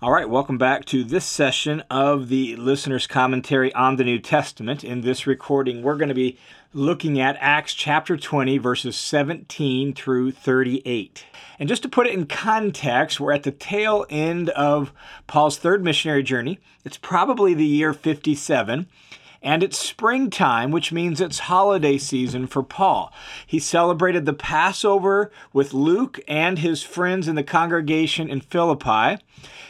All right, welcome back to this session of the listener's commentary on the New Testament. In this recording, we're going to be looking at Acts chapter 20, verses 17 through 38. And just to put it in context, we're at the tail end of Paul's third missionary journey. It's probably the year 57 and it's springtime, which means it's holiday season for Paul. He celebrated the Passover with Luke and his friends in the congregation in Philippi.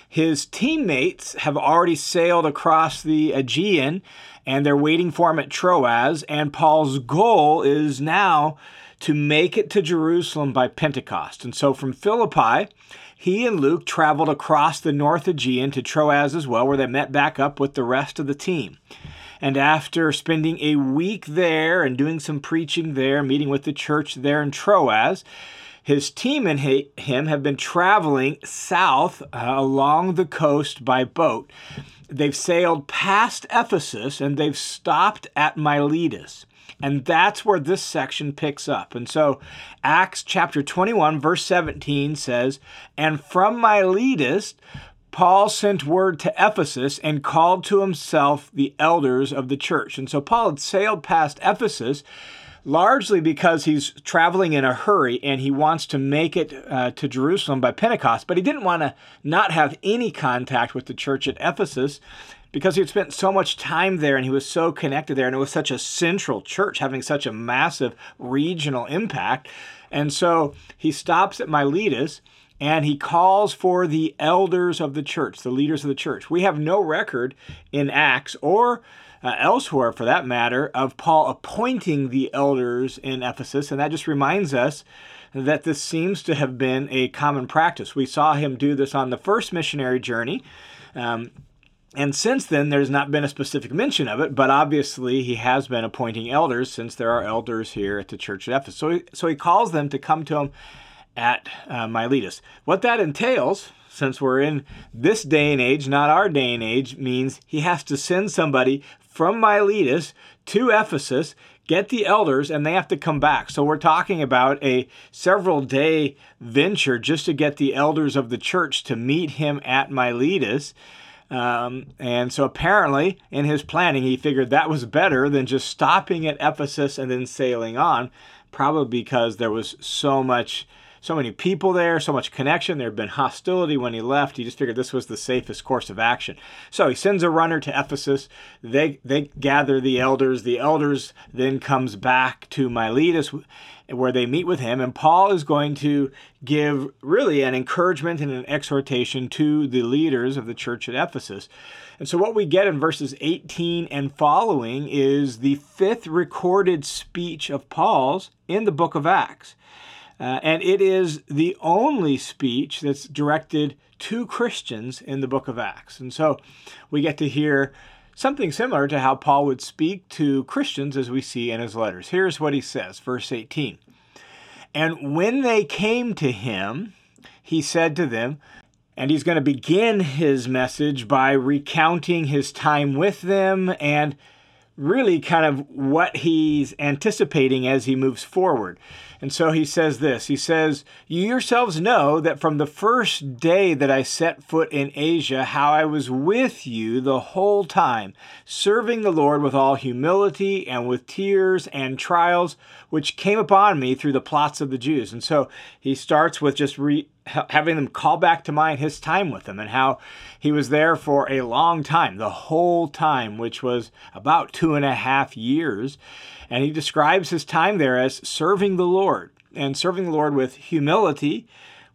His teammates have already sailed across the Aegean and they're waiting for him at Troas. And Paul's goal is now to make it to Jerusalem by Pentecost. And so from Philippi, he and Luke traveled across the North Aegean to Troas as well, where they met back up with the rest of the team. And after spending a week there and doing some preaching there, meeting with the church there in Troas, his team and him have been traveling south uh, along the coast by boat. They've sailed past Ephesus and they've stopped at Miletus. And that's where this section picks up. And so Acts chapter 21, verse 17 says, And from Miletus, Paul sent word to Ephesus and called to himself the elders of the church. And so Paul had sailed past Ephesus largely because he's traveling in a hurry and he wants to make it uh, to Jerusalem by Pentecost, but he didn't want to not have any contact with the church at Ephesus because he had spent so much time there and he was so connected there and it was such a central church having such a massive regional impact. And so he stops at Miletus and he calls for the elders of the church, the leaders of the church. We have no record in Acts or uh, elsewhere, for that matter, of Paul appointing the elders in Ephesus, and that just reminds us that this seems to have been a common practice. We saw him do this on the first missionary journey. Um, and since then, there's not been a specific mention of it, but obviously he has been appointing elders since there are elders here at the church at Ephesus. So he, so he calls them to come to him at uh, Miletus. What that entails, since we're in this day and age, not our day and age, means he has to send somebody from Miletus to Ephesus, get the elders, and they have to come back. So we're talking about a several day venture just to get the elders of the church to meet him at Miletus. Um, and so apparently, in his planning, he figured that was better than just stopping at Ephesus and then sailing on, probably because there was so much so many people there, so much connection. There had been hostility when he left. He just figured this was the safest course of action. So he sends a runner to Ephesus. They they gather the elders. The elders then comes back to Miletus where they meet with him and Paul is going to give really an encouragement and an exhortation to the leaders of the church at Ephesus. And so what we get in verses 18 and following is the fifth recorded speech of Paul's in the book of Acts. Uh, and it is the only speech that's directed to Christians in the book of Acts. And so we get to hear something similar to how Paul would speak to Christians as we see in his letters. Here's what he says, verse 18. And when they came to him, he said to them, and he's going to begin his message by recounting his time with them and really kind of what he's anticipating as he moves forward. And so he says this He says, You yourselves know that from the first day that I set foot in Asia, how I was with you the whole time, serving the Lord with all humility and with tears and trials, which came upon me through the plots of the Jews. And so he starts with just re- having them call back to mind his time with them and how he was there for a long time, the whole time, which was about two and a half years. And he describes his time there as serving the Lord and serving the Lord with humility,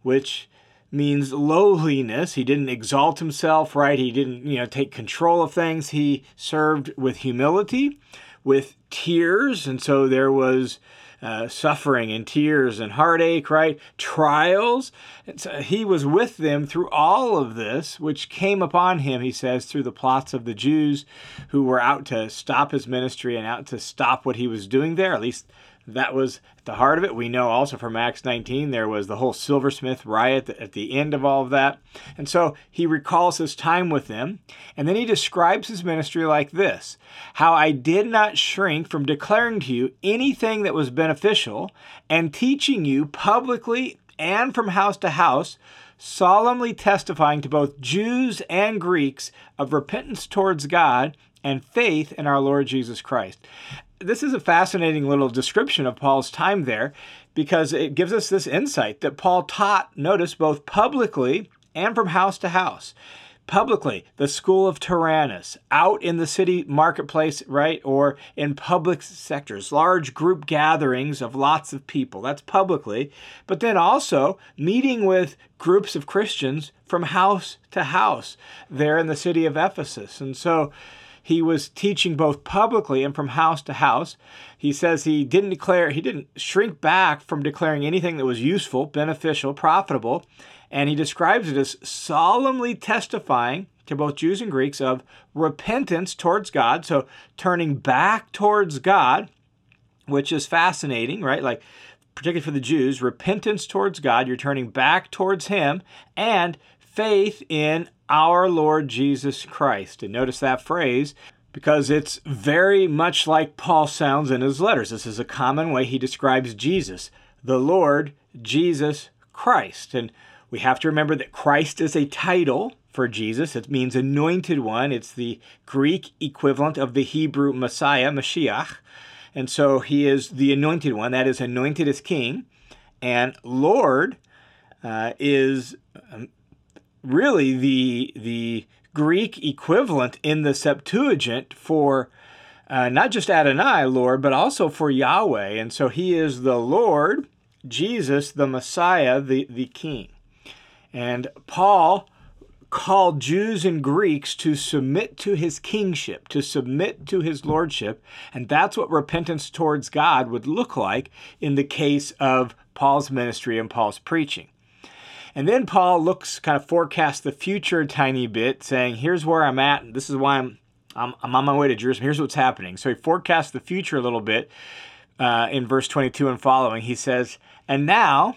which means lowliness. He didn't exalt himself, right? He didn't, you know, take control of things. He served with humility, with tears, and so there was uh, suffering and tears and heartache, right? Trials. So he was with them through all of this, which came upon him, he says, through the plots of the Jews who were out to stop his ministry and out to stop what he was doing there. At least that was at the heart of it. We know also from Acts 19 there was the whole silversmith riot at the end of all of that. And so he recalls his time with them, and then he describes his ministry like this How I did not shrink from declaring to you anything that was beneficial and teaching you publicly and from house to house solemnly testifying to both Jews and Greeks of repentance towards God and faith in our Lord Jesus Christ. This is a fascinating little description of Paul's time there because it gives us this insight that Paul taught, notice, both publicly and from house to house. Publicly the school of tyrannus out in the city marketplace right or in public sectors large group gatherings of lots of people. That's publicly. But then also meeting with groups of christians from house to house there in the city of ephesus. And so he was teaching both publicly and from house to house. He says he didn't declare, he didn't shrink back from declaring anything that was useful, beneficial, profitable and he describes it as solemnly testifying to both Jews and Greeks of repentance towards God, so turning back towards God, which is fascinating, right? Like, particularly for the Jews, repentance towards God, you're turning back towards Him, and faith in our Lord Jesus Christ. And notice that phrase because it's very much like Paul sounds in his letters. This is a common way he describes Jesus, the Lord Jesus Christ. And we have to remember that Christ is a title for Jesus. It means anointed one. It's the Greek equivalent of the Hebrew Messiah, Mashiach. And so he is the anointed one, that is, anointed as king. And Lord uh, is um, really the, the Greek equivalent in the Septuagint for uh, not just Adonai, Lord, but also for Yahweh. And so he is the Lord, Jesus, the Messiah, the, the King. And Paul called Jews and Greeks to submit to his kingship, to submit to his lordship. And that's what repentance towards God would look like in the case of Paul's ministry and Paul's preaching. And then Paul looks, kind of forecasts the future a tiny bit, saying, Here's where I'm at. This is why I'm, I'm, I'm on my way to Jerusalem. Here's what's happening. So he forecasts the future a little bit uh, in verse 22 and following. He says, And now,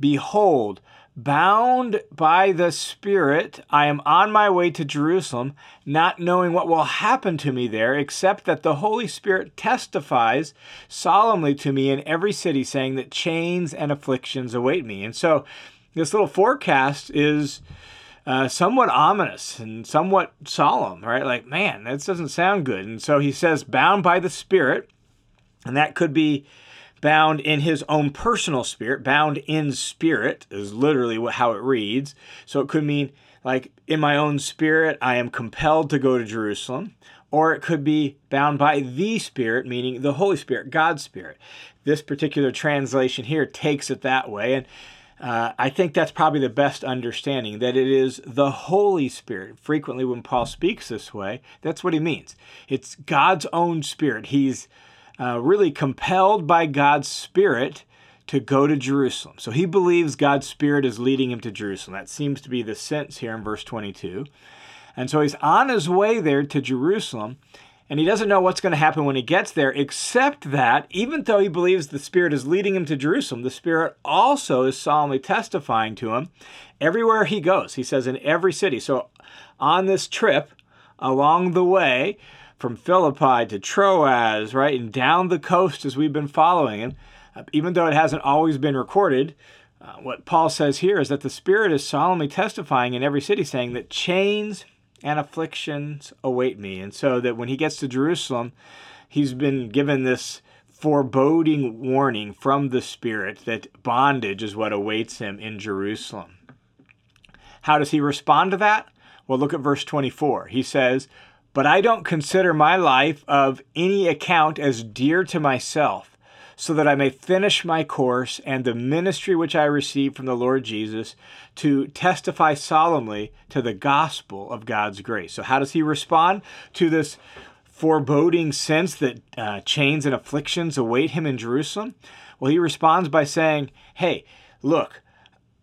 behold, Bound by the Spirit, I am on my way to Jerusalem, not knowing what will happen to me there, except that the Holy Spirit testifies solemnly to me in every city, saying that chains and afflictions await me. And so, this little forecast is uh, somewhat ominous and somewhat solemn, right? Like, man, this doesn't sound good. And so he says, bound by the Spirit, and that could be bound in his own personal spirit, bound in spirit is literally how it reads. So it could mean, like, in my own spirit, I am compelled to go to Jerusalem. Or it could be bound by the Spirit, meaning the Holy Spirit, God's Spirit. This particular translation here takes it that way. And uh, I think that's probably the best understanding that it is the Holy Spirit. Frequently, when Paul speaks this way, that's what he means. It's God's own Spirit. He's uh, really compelled by God's Spirit to go to Jerusalem. So he believes God's Spirit is leading him to Jerusalem. That seems to be the sense here in verse 22. And so he's on his way there to Jerusalem, and he doesn't know what's going to happen when he gets there, except that even though he believes the Spirit is leading him to Jerusalem, the Spirit also is solemnly testifying to him everywhere he goes. He says, in every city. So on this trip, along the way, from Philippi to Troas, right, and down the coast as we've been following. And uh, even though it hasn't always been recorded, uh, what Paul says here is that the Spirit is solemnly testifying in every city, saying that chains and afflictions await me. And so that when he gets to Jerusalem, he's been given this foreboding warning from the Spirit that bondage is what awaits him in Jerusalem. How does he respond to that? Well, look at verse 24. He says, but I don't consider my life of any account as dear to myself, so that I may finish my course and the ministry which I received from the Lord Jesus to testify solemnly to the gospel of God's grace. So, how does he respond to this foreboding sense that uh, chains and afflictions await him in Jerusalem? Well, he responds by saying, Hey, look,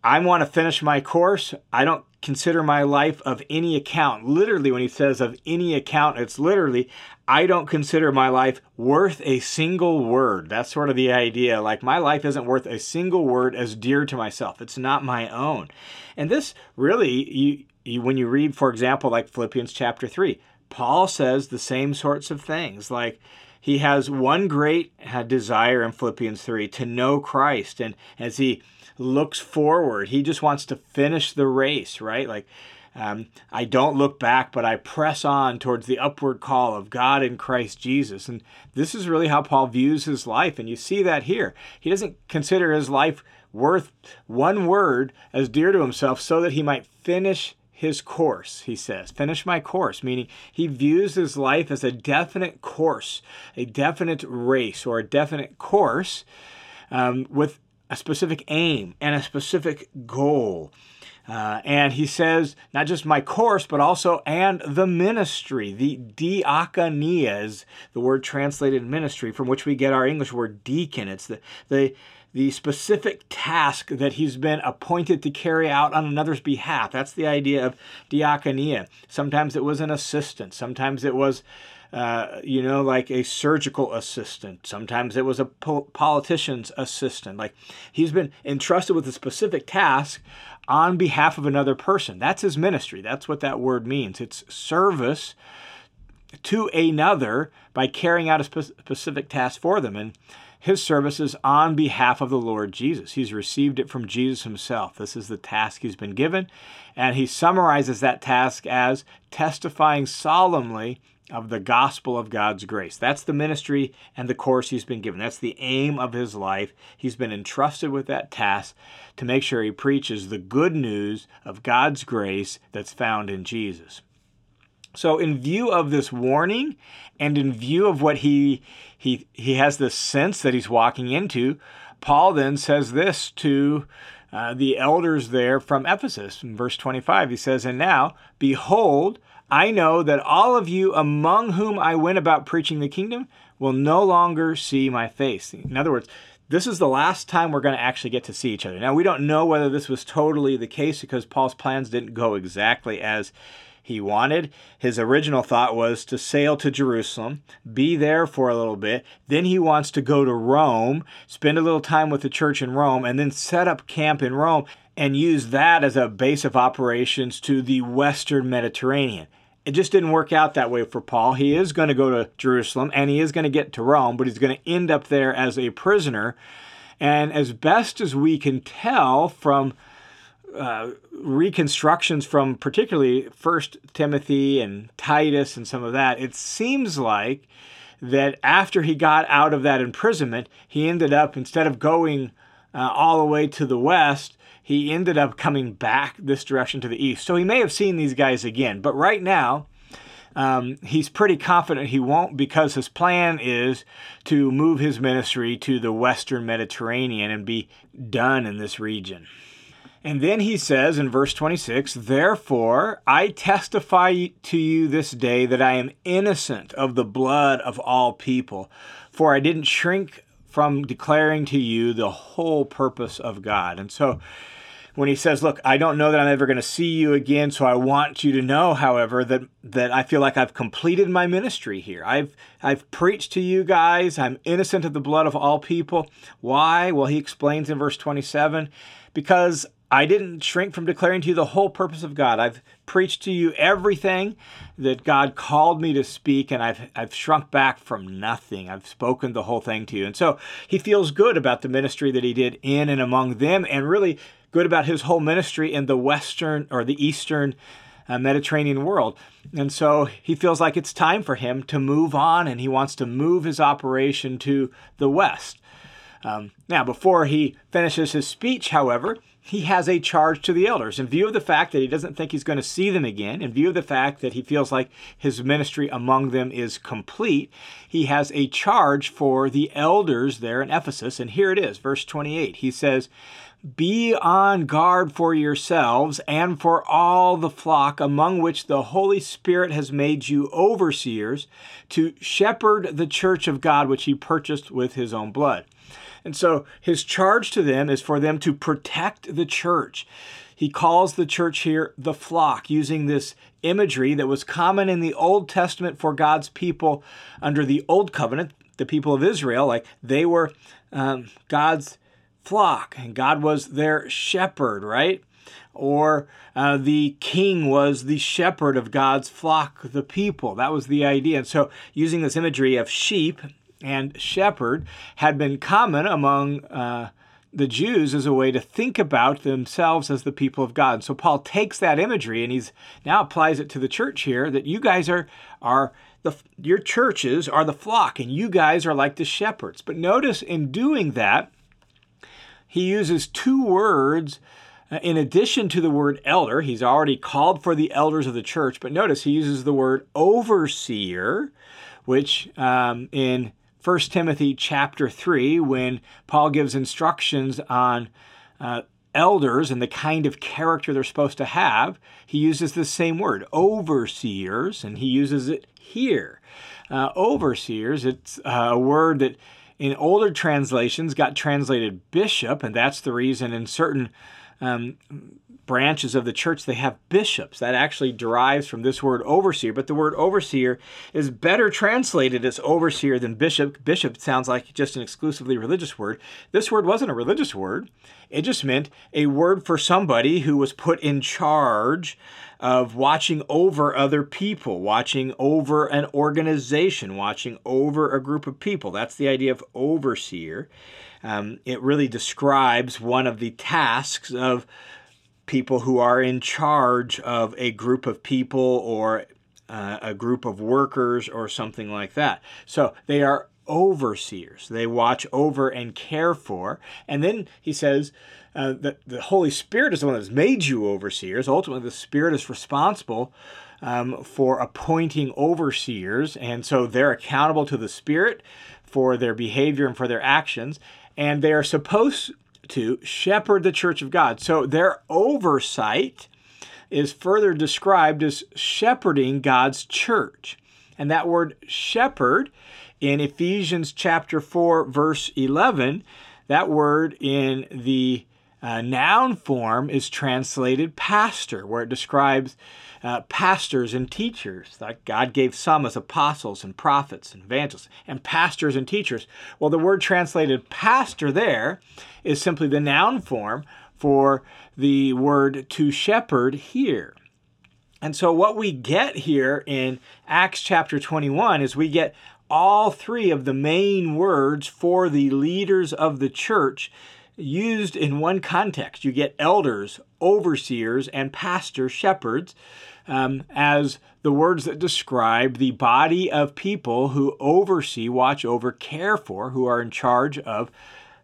I want to finish my course. I don't consider my life of any account. Literally, when he says of any account, it's literally, I don't consider my life worth a single word. That's sort of the idea. Like, my life isn't worth a single word as dear to myself. It's not my own. And this really, you, you when you read, for example, like Philippians chapter 3, Paul says the same sorts of things. Like, he has one great uh, desire in Philippians 3 to know Christ. And as he looks forward, he just wants to finish the race, right? Like, um, I don't look back, but I press on towards the upward call of God in Christ Jesus. And this is really how Paul views his life. And you see that here. He doesn't consider his life worth one word as dear to himself so that he might finish his course, he says. Finish my course, meaning he views his life as a definite course, a definite race, or a definite course um, with a specific aim and a specific goal. Uh, and he says, not just my course, but also, and the ministry. The diakonia is the word translated ministry, from which we get our English word deacon. It's the, the, the specific task that he's been appointed to carry out on another's behalf. That's the idea of diakonia. Sometimes it was an assistant, sometimes it was uh, you know, like a surgical assistant. Sometimes it was a po- politician's assistant. Like he's been entrusted with a specific task on behalf of another person. That's his ministry. That's what that word means. It's service to another by carrying out a spe- specific task for them. And his services on behalf of the Lord Jesus. He's received it from Jesus himself. This is the task he's been given. And he summarizes that task as testifying solemnly of the gospel of God's grace. That's the ministry and the course he's been given. That's the aim of his life. He's been entrusted with that task to make sure he preaches the good news of God's grace that's found in Jesus. So, in view of this warning and in view of what he, he, he has this sense that he's walking into, Paul then says this to uh, the elders there from Ephesus. In verse 25, he says, And now, behold, I know that all of you among whom I went about preaching the kingdom will no longer see my face. In other words, this is the last time we're going to actually get to see each other. Now, we don't know whether this was totally the case because Paul's plans didn't go exactly as he wanted. His original thought was to sail to Jerusalem, be there for a little bit. Then he wants to go to Rome, spend a little time with the church in Rome, and then set up camp in Rome and use that as a base of operations to the Western Mediterranean. It just didn't work out that way for Paul. He is going to go to Jerusalem and he is going to get to Rome, but he's going to end up there as a prisoner. And as best as we can tell from uh, reconstructions from particularly First Timothy and Titus and some of that, it seems like that after he got out of that imprisonment, he ended up instead of going uh, all the way to the west, he ended up coming back this direction to the east. So he may have seen these guys again, but right now, um, he's pretty confident he won't because his plan is to move his ministry to the western Mediterranean and be done in this region. And then he says in verse 26 Therefore, I testify to you this day that I am innocent of the blood of all people, for I didn't shrink from declaring to you the whole purpose of God. And so, when he says, "Look, I don't know that I'm ever going to see you again, so I want you to know, however, that that I feel like I've completed my ministry here. I've I've preached to you guys. I'm innocent of the blood of all people. Why? Well, he explains in verse 27, because I didn't shrink from declaring to you the whole purpose of God. I've preached to you everything that God called me to speak, and I've, I've shrunk back from nothing. I've spoken the whole thing to you. And so he feels good about the ministry that he did in and among them, and really good about his whole ministry in the Western or the Eastern uh, Mediterranean world. And so he feels like it's time for him to move on and he wants to move his operation to the West. Um, now, before he finishes his speech, however, he has a charge to the elders. In view of the fact that he doesn't think he's going to see them again, in view of the fact that he feels like his ministry among them is complete, he has a charge for the elders there in Ephesus. And here it is, verse 28. He says, be on guard for yourselves and for all the flock among which the Holy Spirit has made you overseers to shepherd the church of God which he purchased with his own blood. And so his charge to them is for them to protect the church. He calls the church here the flock, using this imagery that was common in the Old Testament for God's people under the Old Covenant, the people of Israel. Like they were um, God's flock, and God was their shepherd, right? or uh, the king was the shepherd of God's flock, the people. That was the idea. And so, using this imagery of sheep and shepherd had been common among uh, the Jews as a way to think about themselves as the people of God. So Paul takes that imagery and he's now applies it to the church here that you guys are are the your churches are the flock and you guys are like the shepherds. But notice in doing that he uses two words uh, in addition to the word elder. He's already called for the elders of the church, but notice he uses the word overseer, which um, in 1 Timothy chapter 3 when Paul gives instructions on uh, elders and the kind of character they're supposed to have, he uses the same word, overseers, and he uses it here. Uh, overseers, it's uh, a word that in older translations got translated bishop, and that's the reason in certain um, branches of the church, they have bishops. That actually derives from this word overseer, but the word overseer is better translated as overseer than bishop. Bishop sounds like just an exclusively religious word. This word wasn't a religious word, it just meant a word for somebody who was put in charge of watching over other people, watching over an organization, watching over a group of people. That's the idea of overseer. Um, it really describes one of the tasks of people who are in charge of a group of people or uh, a group of workers or something like that. So they are overseers. They watch over and care for. And then he says uh, that the Holy Spirit is the one that's made you overseers. Ultimately, the Spirit is responsible um, for appointing overseers. And so they're accountable to the Spirit for their behavior and for their actions. And they are supposed to shepherd the church of God. So their oversight is further described as shepherding God's church. And that word shepherd in Ephesians chapter 4 verse 11, that word in the uh, noun form is translated pastor, where it describes uh, pastors and teachers. That God gave some as apostles and prophets and evangelists, and pastors and teachers. Well, the word translated pastor there is simply the noun form for the word to shepherd here. And so, what we get here in Acts chapter 21 is we get all three of the main words for the leaders of the church used in one context. You get elders, overseers, and pastor shepherds um, as the words that describe the body of people who oversee, watch over, care for, who are in charge of.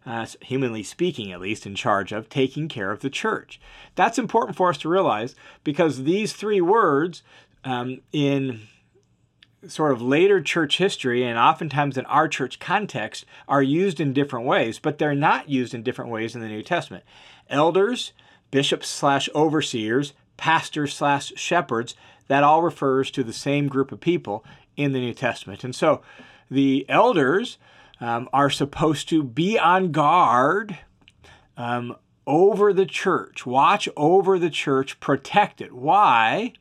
Uh, humanly speaking, at least, in charge of taking care of the church. That's important for us to realize because these three words um, in sort of later church history and oftentimes in our church context are used in different ways, but they're not used in different ways in the New Testament. Elders, bishops slash overseers, pastors slash shepherds, that all refers to the same group of people in the New Testament. And so the elders um, are supposed to be on guard um, over the church, watch over the church, protect it. Why?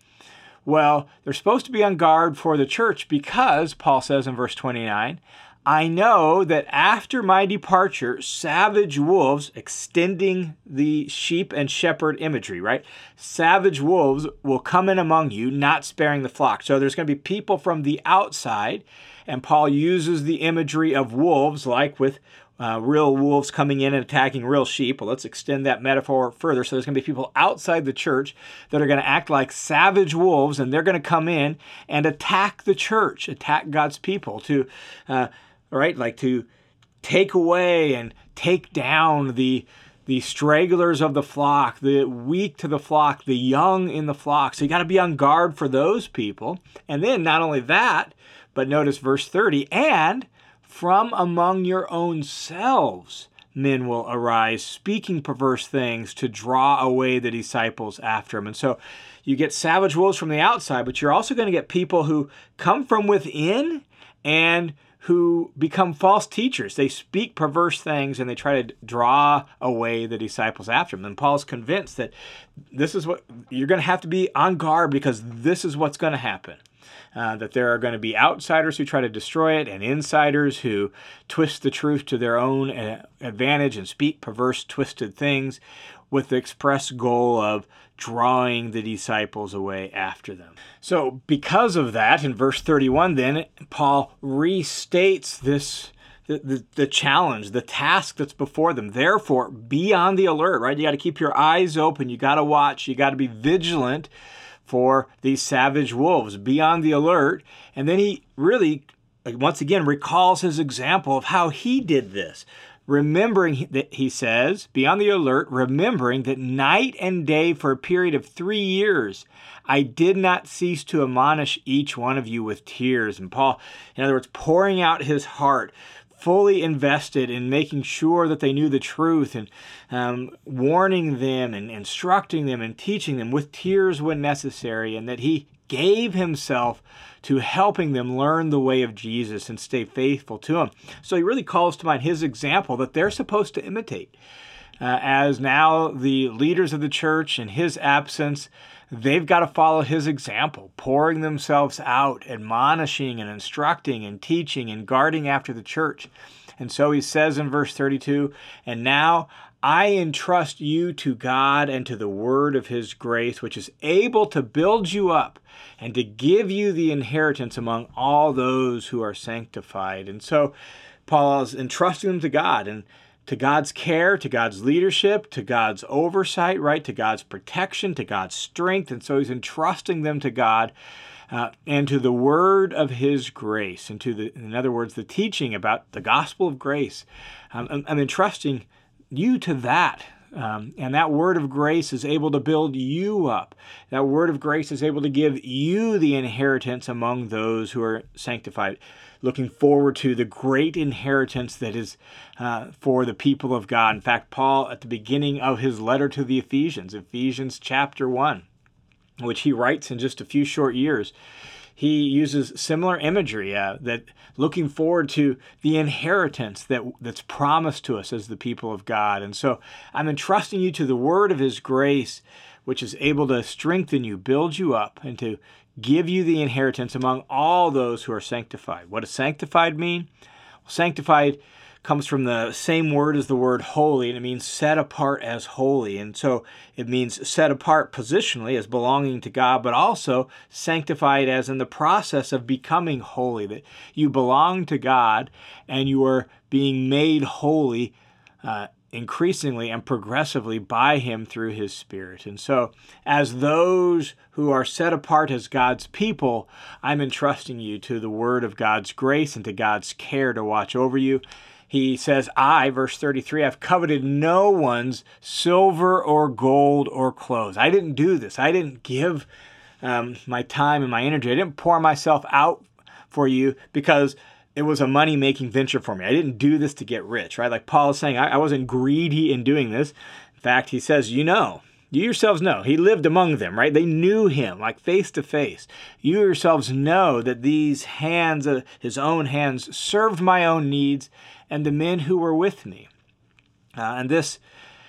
Well, they're supposed to be on guard for the church because, Paul says in verse 29, I know that after my departure, savage wolves, extending the sheep and shepherd imagery, right? Savage wolves will come in among you, not sparing the flock. So there's going to be people from the outside, and Paul uses the imagery of wolves, like with uh, real wolves coming in and attacking real sheep. Well, let's extend that metaphor further. So there's going to be people outside the church that are going to act like savage wolves, and they're going to come in and attack the church, attack God's people, to, uh, right, like to take away and take down the the stragglers of the flock, the weak to the flock, the young in the flock. So you got to be on guard for those people. And then not only that, but notice verse 30, and from among your own selves men will arise, speaking perverse things to draw away the disciples after him. And so you get savage wolves from the outside, but you're also going to get people who come from within and who become false teachers. They speak perverse things and they try to draw away the disciples after them. And Paul's convinced that this is what you're going to have to be on guard because this is what's going to happen uh, that there are going to be outsiders who try to destroy it and insiders who twist the truth to their own uh, advantage and speak perverse, twisted things. with the express goal of drawing the disciples away after them. So, because of that, in verse 31, then, Paul restates this. The, the, the, challenge, the task that's before them. Therefore, be on the alert, right? You got to keep your eyes open. You got to watch. You got to be vigilant for these savage wolves. Be on the alert. And then he really, once again, recalls his example of how he did this remembering that he says, be on the alert, remembering that night and day for a period of three years, I did not cease to admonish each one of you with tears. And Paul, in other words, pouring out his heart, fully invested in making sure that they knew the truth and um, warning them and instructing them and teaching them with tears when necessary, and that he gave himself to helping them learn the way of Jesus and stay faithful to him. So he really calls to mind his example that they're supposed to imitate. Uh, as now the leaders of the church, in his absence, they've got to follow his example, pouring themselves out, admonishing and instructing and teaching and guarding after the church. And so he says in verse 32 And now I entrust you to God and to the word of his grace, which is able to build you up and to give you the inheritance among all those who are sanctified. And so Paul is entrusting them to God and to God's care, to God's leadership, to God's oversight, right? To God's protection, to God's strength. And so he's entrusting them to God uh, and to the word of his grace, and to the, in other words, the teaching about the gospel of grace. I'm, I'm entrusting you to that. Um, and that word of grace is able to build you up. That word of grace is able to give you the inheritance among those who are sanctified. Looking forward to the great inheritance that is uh, for the people of God. In fact, Paul, at the beginning of his letter to the Ephesians, Ephesians chapter 1, which he writes in just a few short years, he uses similar imagery uh, that looking forward to the inheritance that that's promised to us as the people of God. And so I'm entrusting you to the word of his grace, which is able to strengthen you, build you up, and to give you the inheritance among all those who are sanctified. What does sanctified mean? Well, sanctified comes from the same word as the word holy, and it means set apart as holy. And so it means set apart positionally as belonging to God, but also sanctified as in the process of becoming holy, that you belong to God and you are being made holy. Uh, increasingly and progressively by Him through His Spirit. And so, as those who are set apart as God's people, I'm entrusting you to the word of God's grace and to God's care to watch over you he says, I, verse 33, I've coveted no one's silver or gold or clothes. I didn't do this. I didn't give um, my time and my energy. I didn't pour myself out for you because it was a money making venture for me. I didn't do this to get rich, right? Like Paul is saying, I, I wasn't greedy in doing this. In fact, he says, You know, you yourselves know he lived among them, right? They knew him like face to face. You yourselves know that these hands, uh, his own hands, served my own needs and the men who were with me. Uh, and this,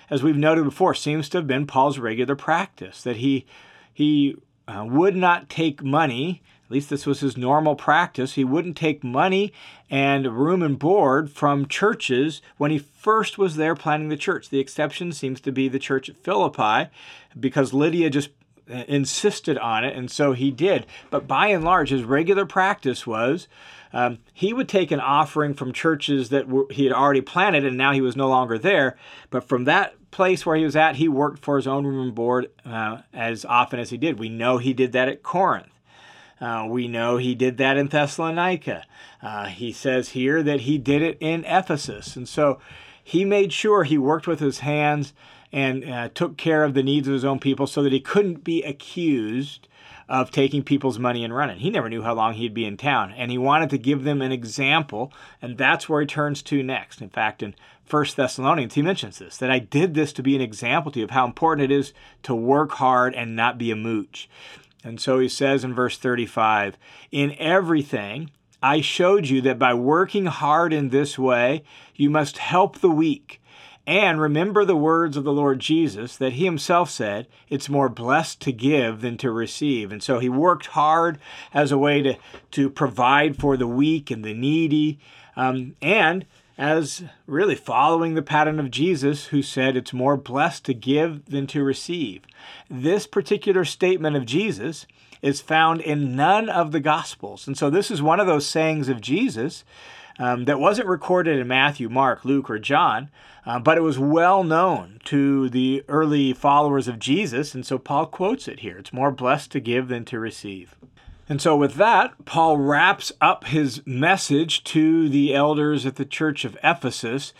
as we've noted before, seems to have been Paul's regular practice that he he uh, would not take money. At least this was his normal practice. He wouldn't take money and room and board from churches when he first was there planning the church. The exception seems to be the church at Philippi because Lydia just insisted on it, and so he did. But by and large, his regular practice was um, he would take an offering from churches that were, he had already planted and now he was no longer there. But from that place where he was at, he worked for his own room and board uh, as often as he did. We know he did that at Corinth. Uh, we know he did that in Thessalonica. Uh, he says here that he did it in Ephesus. And so he made sure he worked with his hands and uh, took care of the needs of his own people so that he couldn't be accused of taking people's money and running. He never knew how long he'd be in town, and he wanted to give them an example, and that's where he turns to next. In fact, in First Thessalonians, he mentions this that I did this to be an example to you of how important it is to work hard and not be a mooch. And so he says in verse 35 In everything, I showed you that by working hard in this way, you must help the weak and remember the words of the Lord Jesus that he himself said, it's more blessed to give than to receive. And so he worked hard as a way to, to provide for the weak and the needy. Um, and as really following the pattern of Jesus, who said it's more blessed to give than to receive. This particular statement of Jesus is found in none of the Gospels. And so this is one of those sayings of Jesus um, that wasn't recorded in Matthew, Mark, Luke, or John, uh, but it was well known to the early followers of Jesus. And so Paul quotes it here it's more blessed to give than to receive. And so, with that, Paul wraps up his message to the elders at the church of Ephesus.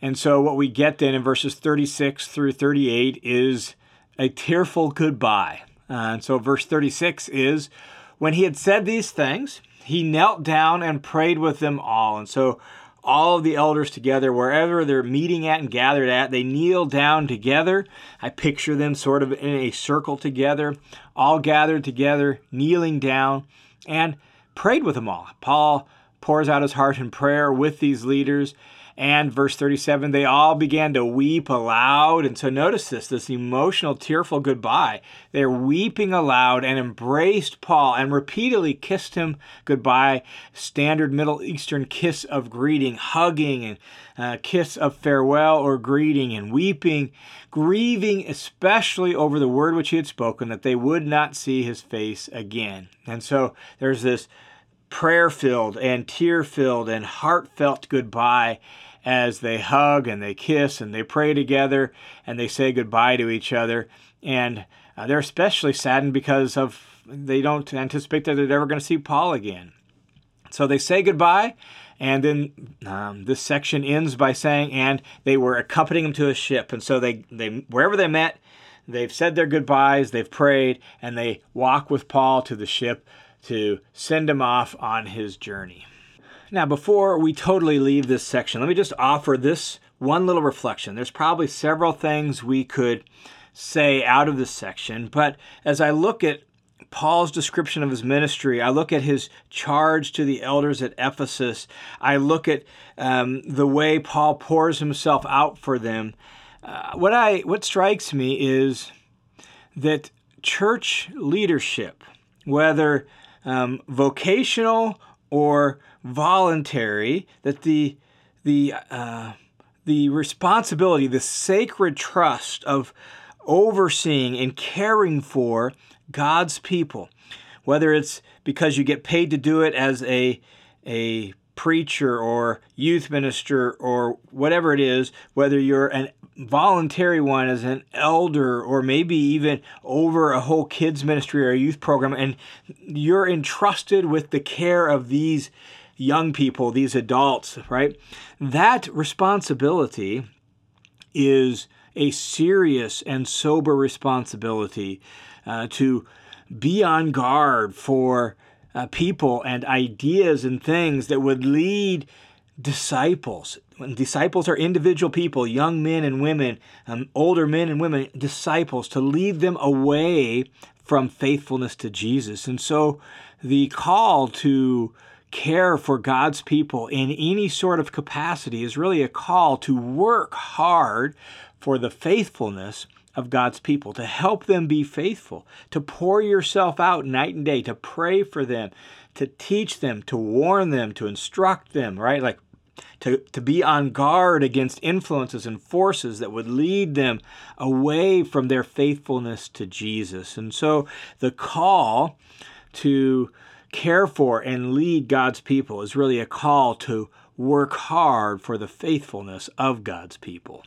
And so, what we get then in verses 36 through 38 is a tearful goodbye. Uh, and so, verse 36 is when he had said these things, he knelt down and prayed with them all. And so, all of the elders together, wherever they're meeting at and gathered at, they kneel down together. I picture them sort of in a circle together, all gathered together, kneeling down, and prayed with them all. Paul pours out his heart in prayer with these leaders. And verse 37, they all began to weep aloud. And so notice this this emotional, tearful goodbye. They're weeping aloud and embraced Paul and repeatedly kissed him goodbye. Standard Middle Eastern kiss of greeting, hugging, and uh, kiss of farewell or greeting, and weeping, grieving especially over the word which he had spoken, that they would not see his face again. And so there's this prayer filled and tear filled and heartfelt goodbye as they hug and they kiss and they pray together and they say goodbye to each other. And uh, they're especially saddened because of they don't anticipate that they're ever going to see Paul again. So they say goodbye, and then um, this section ends by saying, and they were accompanying him to a ship. And so they, they wherever they met, they've said their goodbyes, they've prayed, and they walk with Paul to the ship to send him off on his journey. Now, before we totally leave this section, let me just offer this one little reflection. There's probably several things we could say out of this section, but as I look at Paul's description of his ministry, I look at his charge to the elders at Ephesus, I look at um, the way Paul pours himself out for them. Uh, what I what strikes me is that church leadership, whether um, vocational or voluntary, that the the uh, the responsibility, the sacred trust of overseeing and caring for God's people, whether it's because you get paid to do it as a a preacher or youth minister or whatever it is, whether you're an voluntary one as an elder or maybe even over a whole kids ministry or youth program and you're entrusted with the care of these young people, these adults, right? That responsibility is a serious and sober responsibility uh, to be on guard for uh, people and ideas and things that would lead disciples. When disciples are individual people, young men and women, um, older men and women, disciples, to lead them away from faithfulness to Jesus. And so the call to care for God's people in any sort of capacity is really a call to work hard for the faithfulness of God's people, to help them be faithful, to pour yourself out night and day, to pray for them, to teach them, to warn them, to instruct them, right? Like to, to be on guard against influences and forces that would lead them away from their faithfulness to Jesus. And so the call to care for and lead God's people is really a call to work hard for the faithfulness of God's people.